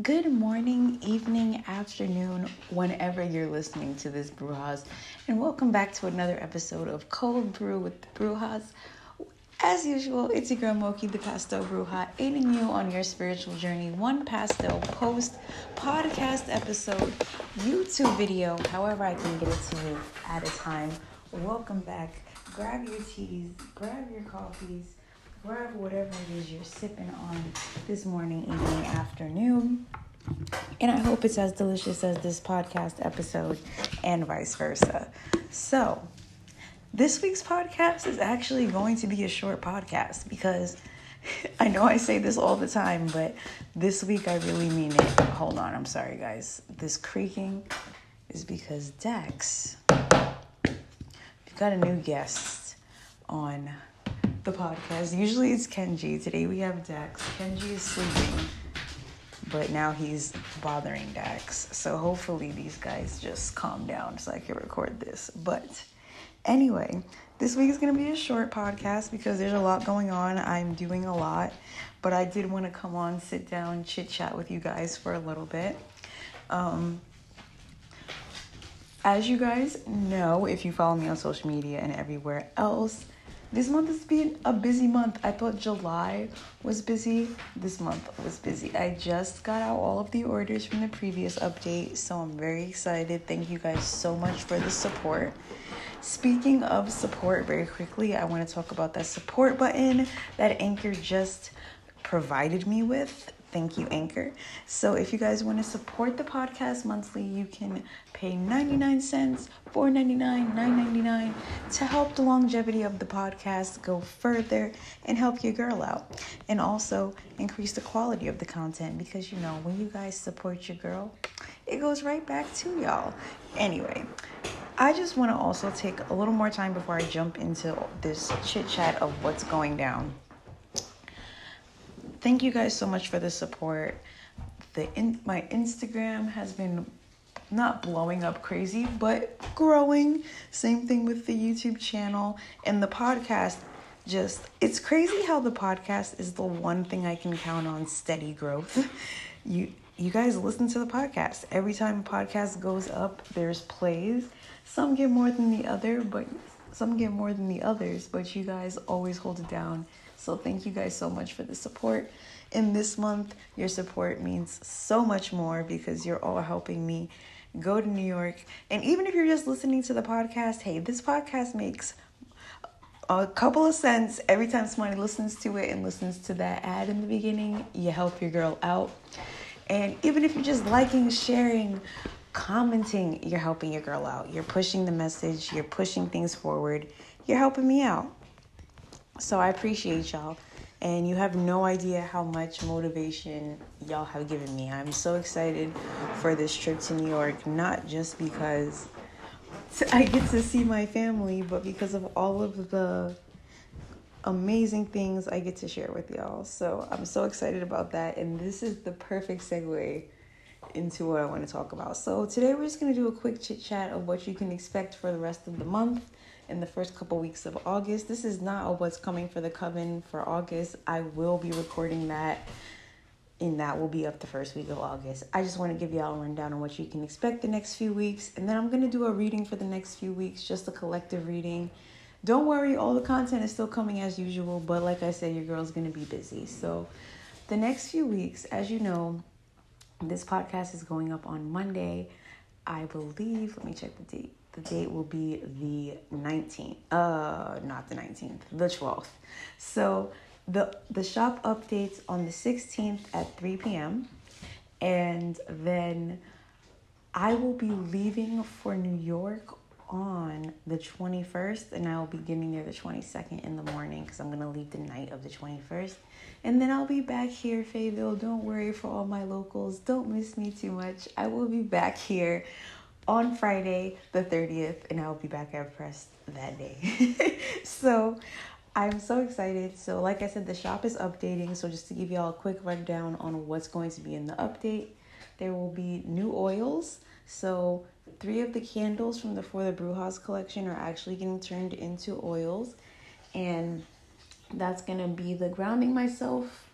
Good morning, evening, afternoon, whenever you're listening to this Brujas, and welcome back to another episode of Cold Brew with the Brujas. As usual, it's your girl Moki, the Pastel Bruja, aiding you on your spiritual journey. One pastel post, podcast episode, YouTube video, however I can get it to you at a time. Welcome back. Grab your teas, grab your coffees grab whatever it is you're sipping on this morning, evening, afternoon. And I hope it's as delicious as this podcast episode and vice versa. So, this week's podcast is actually going to be a short podcast because I know I say this all the time, but this week I really mean it. Hold on, I'm sorry, guys. This creaking is because Dax, we've got a new guest on the podcast. Usually it's Kenji. Today we have Dax. Kenji is sleeping, but now he's bothering Dax. So hopefully these guys just calm down so I can record this. But anyway, this week is going to be a short podcast because there's a lot going on. I'm doing a lot, but I did want to come on, sit down, chit chat with you guys for a little bit. Um, as you guys know, if you follow me on social media and everywhere else, this month has been a busy month. I thought July was busy. This month was busy. I just got out all of the orders from the previous update, so I'm very excited. Thank you guys so much for the support. Speaking of support, very quickly, I want to talk about that support button that Anchor just provided me with. Thank you, Anchor. So, if you guys want to support the podcast monthly, you can pay 99 cents, 4.99, 9.99 to help the longevity of the podcast go further and help your girl out. And also increase the quality of the content because you know, when you guys support your girl, it goes right back to y'all. Anyway, I just want to also take a little more time before I jump into this chit chat of what's going down thank you guys so much for the support. The in, my Instagram has been not blowing up crazy, but growing. Same thing with the YouTube channel and the podcast. Just it's crazy how the podcast is the one thing I can count on steady growth. You you guys listen to the podcast. Every time a podcast goes up, there's plays. Some get more than the other, but some get more than the others, but you guys always hold it down so thank you guys so much for the support. In this month, your support means so much more because you're all helping me go to New York. And even if you're just listening to the podcast, hey, this podcast makes a couple of cents every time somebody listens to it and listens to that ad in the beginning. You help your girl out. And even if you're just liking, sharing, commenting, you're helping your girl out. You're pushing the message, you're pushing things forward, you're helping me out. So I appreciate y'all. And you have no idea how much motivation y'all have given me. I'm so excited for this trip to New York, not just because I get to see my family, but because of all of the amazing things I get to share with y'all. So I'm so excited about that. And this is the perfect segue into what I want to talk about. So today we're just going to do a quick chit chat of what you can expect for the rest of the month in the first couple weeks of August. This is not what's coming for the coven for August. I will be recording that and that will be up the first week of August. I just want to give y'all a rundown on what you can expect the next few weeks, and then I'm going to do a reading for the next few weeks, just a collective reading. Don't worry, all the content is still coming as usual, but like I said, your girl's going to be busy. So, the next few weeks, as you know, this podcast is going up on Monday. I believe, let me check the date the date will be the 19th uh not the 19th the 12th so the the shop updates on the 16th at 3 p.m and then i will be leaving for new york on the 21st and i will be getting there the 22nd in the morning because i'm going to leave the night of the 21st and then i'll be back here fayetteville. Don't worry for all my locals. Don't miss me too much. I will be back here on Friday, the 30th, and I'll be back at press that day. so I'm so excited. So, like I said, the shop is updating. So, just to give y'all a quick rundown on what's going to be in the update, there will be new oils. So, three of the candles from the For the Brujas collection are actually getting turned into oils, and that's gonna be the Grounding Myself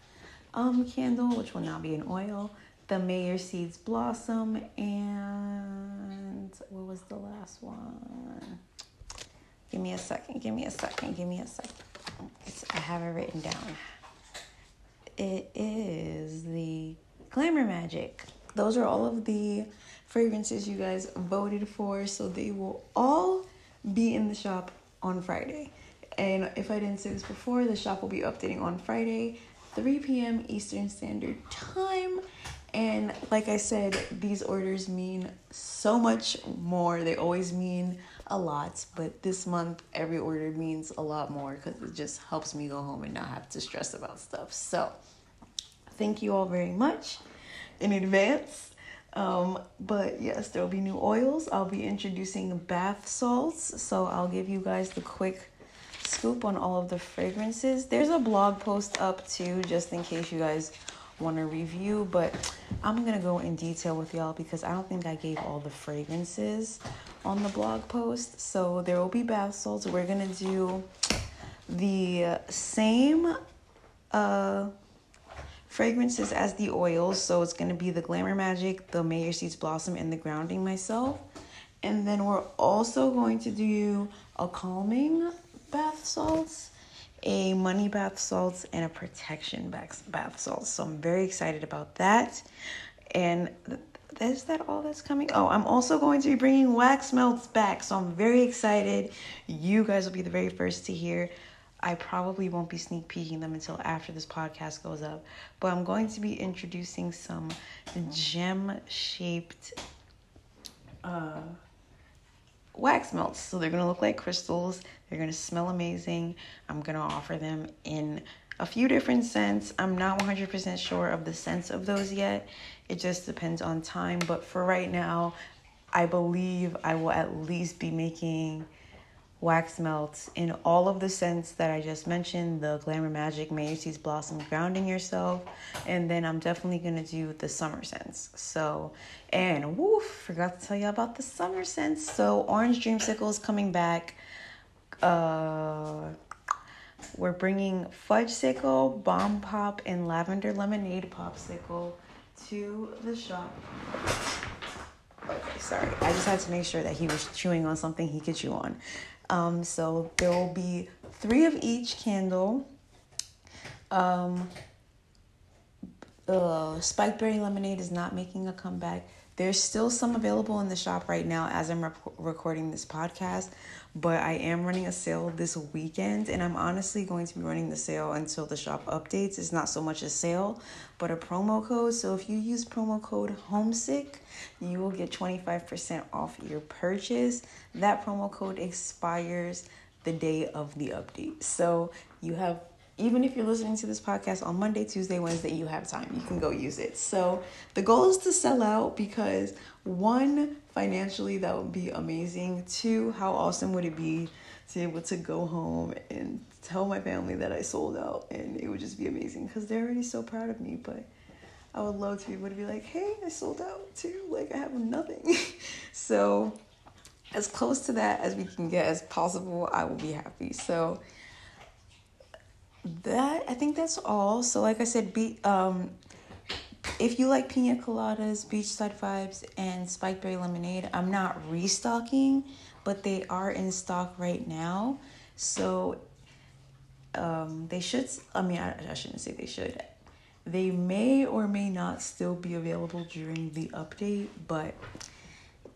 um, candle, which will now be an oil the May Your Seeds Blossom, and what was the last one? Give me a second, give me a second, give me a second. It's, I have it written down. It is the Glamour Magic. Those are all of the fragrances you guys voted for, so they will all be in the shop on Friday. And if I didn't say this before, the shop will be updating on Friday, 3 p.m. Eastern Standard Time. And like I said, these orders mean so much more. They always mean a lot, but this month every order means a lot more because it just helps me go home and not have to stress about stuff. So, thank you all very much in advance. Um, but yes, there will be new oils. I'll be introducing bath salts, so I'll give you guys the quick scoop on all of the fragrances. There's a blog post up too, just in case you guys want to review, but I'm gonna go in detail with y'all because I don't think I gave all the fragrances on the blog post. So there will be bath salts. We're gonna do the same uh fragrances as the oils. So it's gonna be the Glamour Magic, the May Your Seeds Blossom, and the Grounding Myself. And then we're also going to do a calming bath salts, a money bath salts, and a protection bath, salts. So I'm very excited about that. And is that all that's coming? Oh, I'm also going to be bringing wax melts back. So I'm very excited. You guys will be the very first to hear. I probably won't be sneak peeking them until after this podcast goes up, but I'm going to be introducing some gem shaped uh, wax melts. So they're gonna look like crystals, they're gonna smell amazing. I'm gonna offer them in a few different scents. I'm not 100% sure of the scents of those yet. It just depends on time, but for right now, I believe I will at least be making wax melts in all of the scents that I just mentioned the Glamour Magic, Macy's Blossom, Grounding Yourself, and then I'm definitely gonna do the summer scents. So, and woof, forgot to tell you about the summer scents. So, Orange Dreamsicle is coming back. Uh, we're bringing Fudge Sickle, Bomb Pop, and Lavender Lemonade Popsicle to the shop. Okay, sorry. I just had to make sure that he was chewing on something he could chew on. Um, so there will be three of each candle. Um, uh, Spiked Berry Lemonade is not making a comeback. There's still some available in the shop right now as I'm recording this podcast, but I am running a sale this weekend, and I'm honestly going to be running the sale until the shop updates. It's not so much a sale, but a promo code. So if you use promo code Homesick, you will get 25% off your purchase. That promo code expires the day of the update. So you have even if you're listening to this podcast on Monday, Tuesday, Wednesday, you have time. You can go use it. So the goal is to sell out because one, financially, that would be amazing. Two, how awesome would it be to be able to go home and tell my family that I sold out? And it would just be amazing because they're already so proud of me. But I would love to be able to be like, hey, I sold out too. Like, I have nothing. so, as close to that as we can get as possible, I will be happy. So, that I think that's all. So like I said, be um if you like pina coladas, beachside vibes, and spiked berry lemonade, I'm not restocking, but they are in stock right now. So um they should I mean I, I shouldn't say they should. They may or may not still be available during the update, but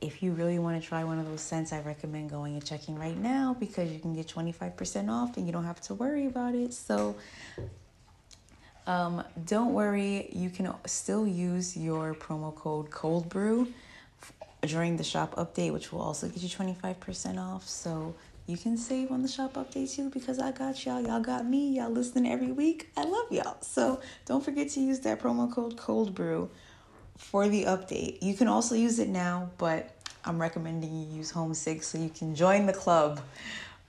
if you really want to try one of those scents, I recommend going and checking right now because you can get 25% off and you don't have to worry about it. So um, don't worry, you can still use your promo code Cold Brew during the shop update, which will also get you 25% off. So you can save on the shop update too because I got y'all. Y'all got me. Y'all listening every week. I love y'all. So don't forget to use that promo code Cold Brew for the update. You can also use it now, but I'm recommending you use Homesick so you can join the club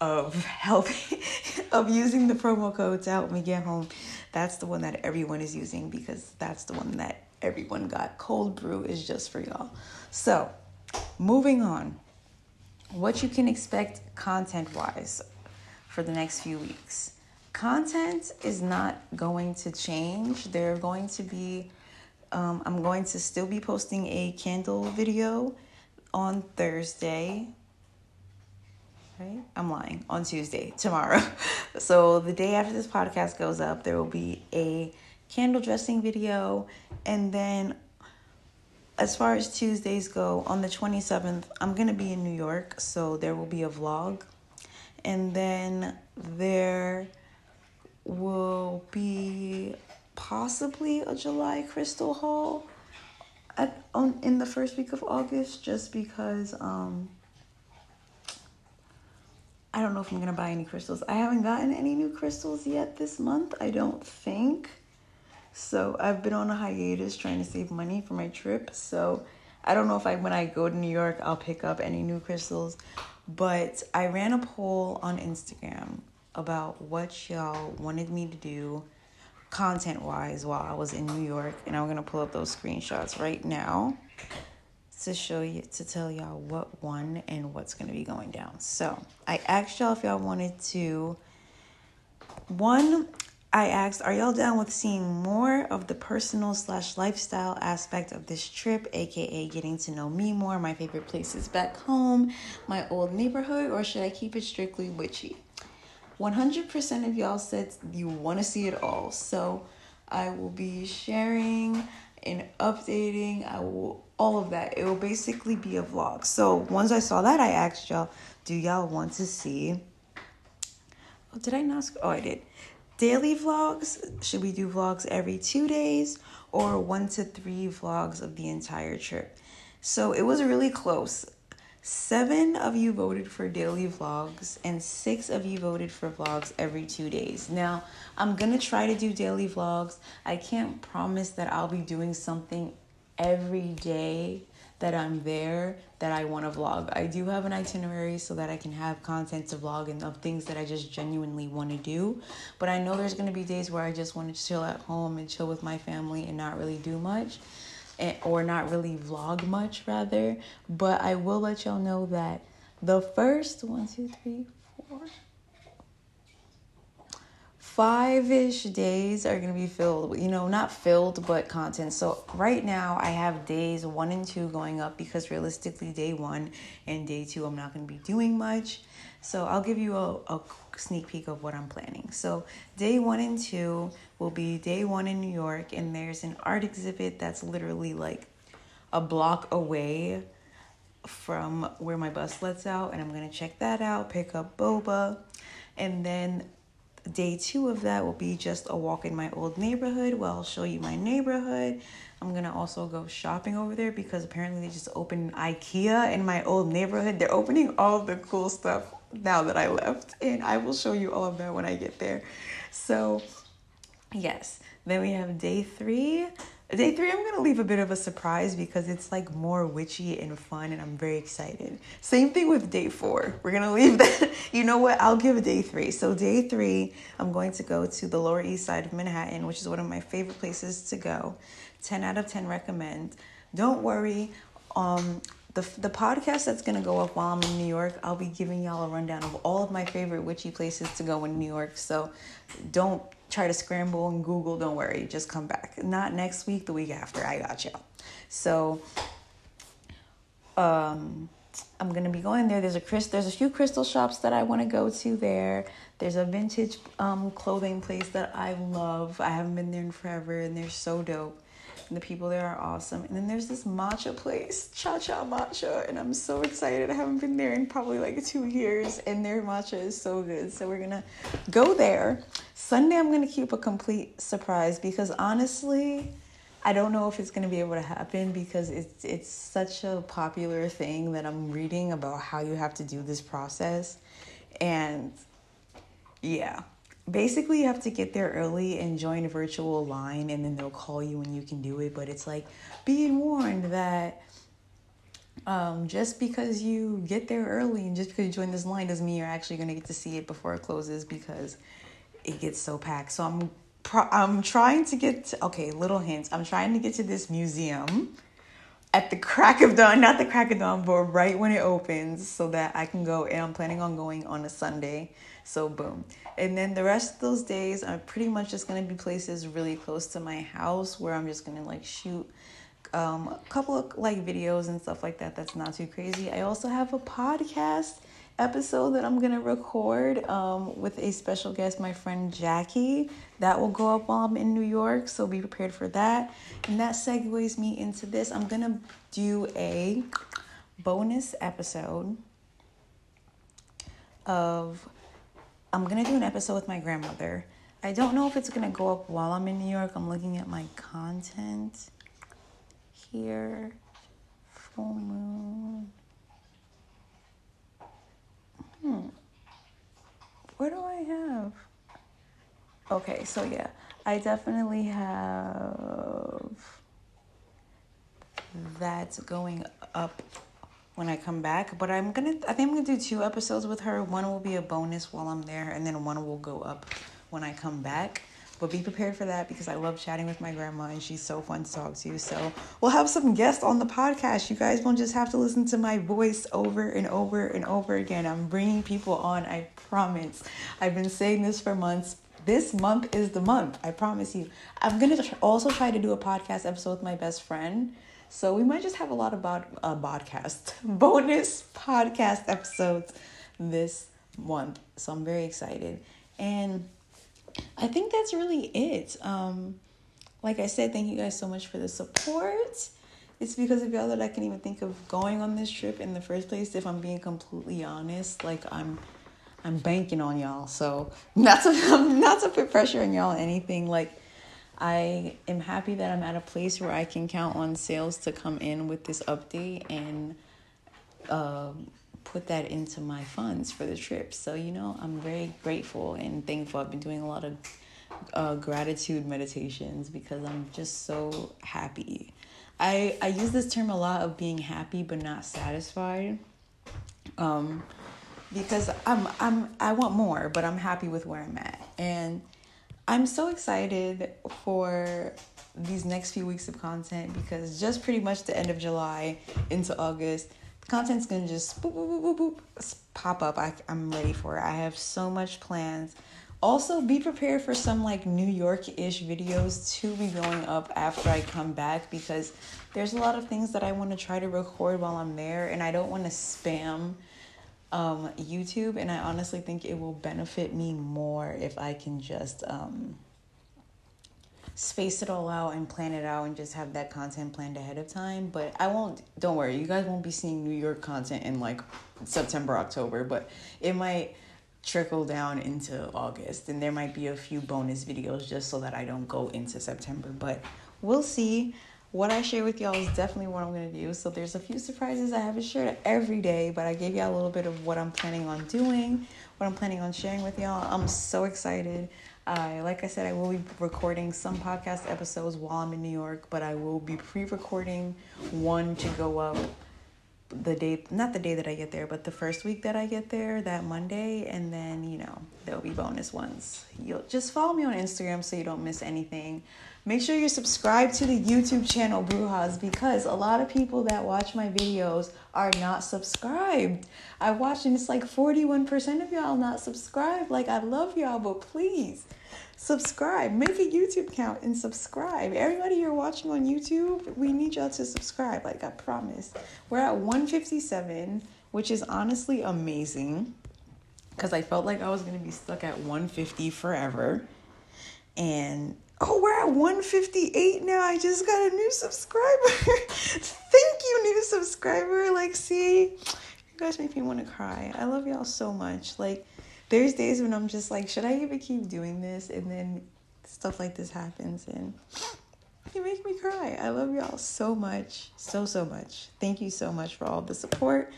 of helping of using the promo code to help me get home. That's the one that everyone is using because that's the one that everyone got. Cold brew is just for y'all. So, moving on. What you can expect content wise for the next few weeks. Content is not going to change. There are going to be Um, I'm going to still be posting a candle video on Thursday. Right? I'm lying. On Tuesday, tomorrow. so the day after this podcast goes up, there will be a candle dressing video. And then as far as Tuesdays go, on the 27th, I'm going to be in New York. So there will be a vlog. And then there will be possibly a July crystal haul at on in the first week of August just because um I don't know if I'm gonna buy any crystals. I haven't gotten any new crystals yet this month, I don't think. So I've been on a hiatus trying to save money for my trip. So I don't know if I when I go to New York I'll pick up any new crystals. But I ran a poll on Instagram about what y'all wanted me to do content wise while I was in New York. And I'm gonna pull up those screenshots right now to show you to tell y'all what won and what's gonna be going down. So I asked y'all if y'all wanted to one I asked, are y'all down with seeing more of the personal slash lifestyle aspect of this trip, aka getting to know me more, my favorite places back home, my old neighborhood, or should I keep it strictly witchy? 100% of y'all said you want to see it all. So I will be sharing and updating. I will, all of that. It will basically be a vlog. So once I saw that, I asked y'all, do y'all want to see? Oh, did I not? Oh, I did. Daily vlogs. Should we do vlogs every two days or one to three vlogs of the entire trip? So it was really close. Seven of you voted for daily vlogs, and six of you voted for vlogs every two days. Now, I'm gonna try to do daily vlogs. I can't promise that I'll be doing something every day that I'm there that I want to vlog. I do have an itinerary so that I can have content to vlog and of things that I just genuinely want to do. But I know there's going to be days where I just want to chill at home and chill with my family and not really do much eh, or not really vlog much rather. But I will let y'all know that the first one, two, three, four, five ish days are going to be filled, you know, not filled, but content. So right now I have days one and two going up because realistically, day one and day two, I'm not going to be doing much. So I'll give you a, a sneak peek of what I'm planning. So day one and two will be day one in New York, and there's an art exhibit that's literally like a block away from where my bus lets out, and I'm gonna check that out, pick up boba, and then day two of that will be just a walk in my old neighborhood where I'll show you my neighborhood. I'm gonna also go shopping over there because apparently they just opened IKEA in my old neighborhood. They're opening all the cool stuff now that I left, and I will show you all of that when I get there. So, yes, then we have day three. Day three, I'm gonna leave a bit of a surprise because it's like more witchy and fun, and I'm very excited. Same thing with day four. We're gonna leave that. You know what? I'll give day three. So, day three, I'm going to go to the Lower East Side of Manhattan, which is one of my favorite places to go. 10 out of 10 recommend. Don't worry. Um, the, the podcast that's going to go up while I'm in New York, I'll be giving y'all a rundown of all of my favorite witchy places to go in New York. So don't try to scramble and Google. Don't worry. Just come back. Not next week, the week after. I got y'all. So um, I'm to be going there. There's a Chris, there's a few crystal shops that I want to go to there. There's a vintage um, clothing place that I love. I haven't been there in forever and they're so dope and the people there are awesome. And then there's this matcha place, Cha Cha Matcha, and I'm so excited. I haven't been there in probably like two years, and their matcha is so good. So we're gonna go there. Sunday, I'm gonna keep a complete surprise because honestly, I don't know if it's gonna be able to happen because it's it's such a popular thing that I'm reading about how you have to do this process, and yeah basically you have to get there early and join a virtual line and then they'll call you when you can do it. But it's like being warned that um, just because you get there early and just because you join this line doesn't mean you're actually going to get to see it before it closes because it gets so packed. So i'm pro- i'm trying to get to, okay little hints. I'm trying to get to this museum at the crack of dawn, not the crack of dawn, but right when it opens, so that I can go. And I'm planning on going on a Sunday So boom. And then the rest of those days are pretty much just gonna be places really close to my house where I'm just gonna like shoot um, a couple of like videos and stuff like that. That's not too crazy. I also have a podcast episode that I'm gonna record um, with a special guest, my friend Jackie. That will go up while I'm in New York, so be prepared for that. And that segues me into this. I'm gonna do a bonus episode of. I'm gonna do an episode with my grandmother. I don't know if it's gonna go up while I'm in New York. I'm looking at my content here. Full moon. Hmm. What do I have? Okay, so yeah, I definitely have that going up when I come back. But I'm gonna, I think I'm gonna do two episodes with her. One will be a bonus while I'm there, and then one will go up when I come back. But be prepared for that because I love chatting with my grandma and she's so fun to talk to. So we'll have some guests on the podcast. You guys won't just have to listen to my voice over and over and over again. I'm bringing people on, I promise. I've been saying this for months. This month is the month, I promise you. I'm going to also try to do a podcast episode with my best friend. So we might just have a lot about a podcast, bonus podcast episodes this month. So I'm very excited. And I think that's really it. Um, like I said, thank you guys so much for the support. It's because of y'all that I can even think of going on this trip in the first place. If I'm being completely honest, like I'm, I'm banking on y'all. So not to not to put pressure on y'all anything. Like I am happy that I'm at a place where I can count on sales to come in with this update and. Um, put that into my funds for the trip. So, you know, I'm very grateful and thankful. I've been doing a lot of uh, gratitude meditations because I'm just so happy. I, I use this term a lot of being happy but not satisfied. Um, because I'm I'm I want more, but I'm happy with where I'm at. And I'm so excited for these next few weeks of content because just pretty much the end of July into August, the content's gonna just boop, boop, boop, boop, boop, pop up. I, I'm ready for it. I have so much plans. Also, be prepared for some like New York ish videos to be going up after I come back because there's a lot of things that I want to try to record while I'm there, and I don't want to spam um, YouTube. And I honestly think it will benefit me more if I can just. Um, space it all out and plan it out and just have that content planned ahead of time. But I won't, don't worry, you guys won't be seeing New York content in like September, October, but it might trickle down into August and there might be a few bonus videos just so that I don't go into September. But we'll see. What I share with y'all is definitely what I'm gonna do. So there's a few surprises I haven't shared every day, but I gave y'all a little bit of what I'm planning on doing, what I'm planning on sharing with y'all. I'm so excited. I, like I said, I will be recording some podcast episodes while I'm in New York, but I will be pre recording one to go up the day, not the day that I get there, but the first week that I get there, that Monday. And then, you know, there'll be bonus ones. You'll just follow me on Instagram so you don't miss anything. Make sure you're subscribed to the YouTube channel Brujas because a lot of people that watch my videos are not subscribed. I watch and it's like 41% of y'all not subscribed. Like I love y'all, but please subscribe. Make a YouTube account and subscribe. Everybody you're watching on YouTube, we need y'all to subscribe. Like I promise. We're at 157, which is honestly amazing because I felt like I was going to be stuck at 150 forever. And oh, we're at 158 now. I just got a new subscriber. Thank you, new subscriber. Like, see, you guys make me want to cry. I love y'all so much. Like, there's days when I'm just like, should I even keep doing this? And then stuff like this happens and you make me cry. I love y'all so much. So, so much. Thank you so much for all the support.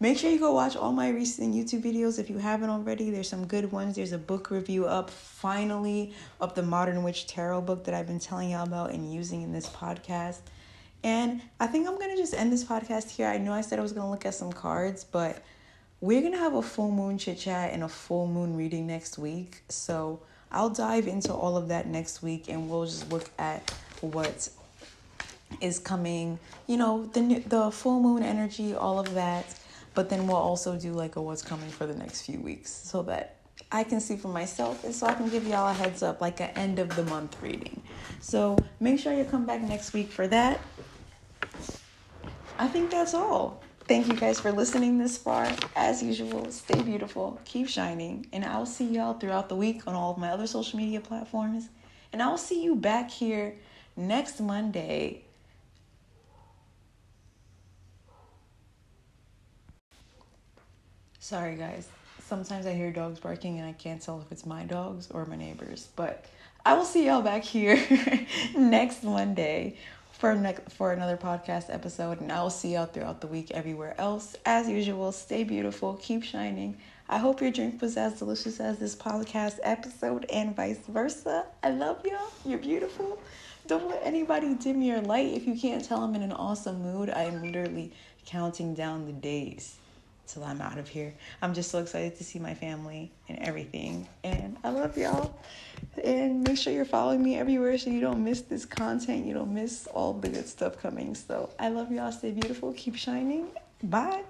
Make sure you go watch all my recent YouTube videos if you haven't already. There's some good ones. There's a book review up finally of the Modern Witch Tarot book that I've been telling y'all about and using in this podcast. And I think I'm going to just end this podcast here. I know I said I was going to look at some cards, but we're going to have a full moon chit chat and a full moon reading next week. So I'll dive into all of that next week and we'll just look at what is coming, you know, the the full moon energy, all of that. But then we'll also do like a what's coming for the next few weeks so that I can see for myself, and so I can give y'all a heads up, like an end of the month reading. So make sure you come back next week for that. I think that's all. Thank you guys for listening this far. As usual, stay beautiful, keep shining, and I'll see y'all throughout the week on all of my other social media platforms. And I'll see you back here next Monday. Sorry, guys. Sometimes I hear dogs barking and I can't tell if it's my dogs or my neighbors. But I will see y'all back here next Monday for ne- for another podcast episode, and I will see y'all throughout the week everywhere else. As usual, stay beautiful, keep shining. I hope your drink was as delicious as this podcast episode, and vice versa. I love y'all. You're beautiful. Don't let anybody dim your light. If you can't tell I'm in an awesome mood, I am literally counting down the days till I'm out of here. I'm just so excited to see my family and everything. And I love y'all. And make sure you're following me everywhere so you don't miss this content. You don't miss all the good stuff coming. So I love y'all. Stay beautiful. Keep shining. Bye.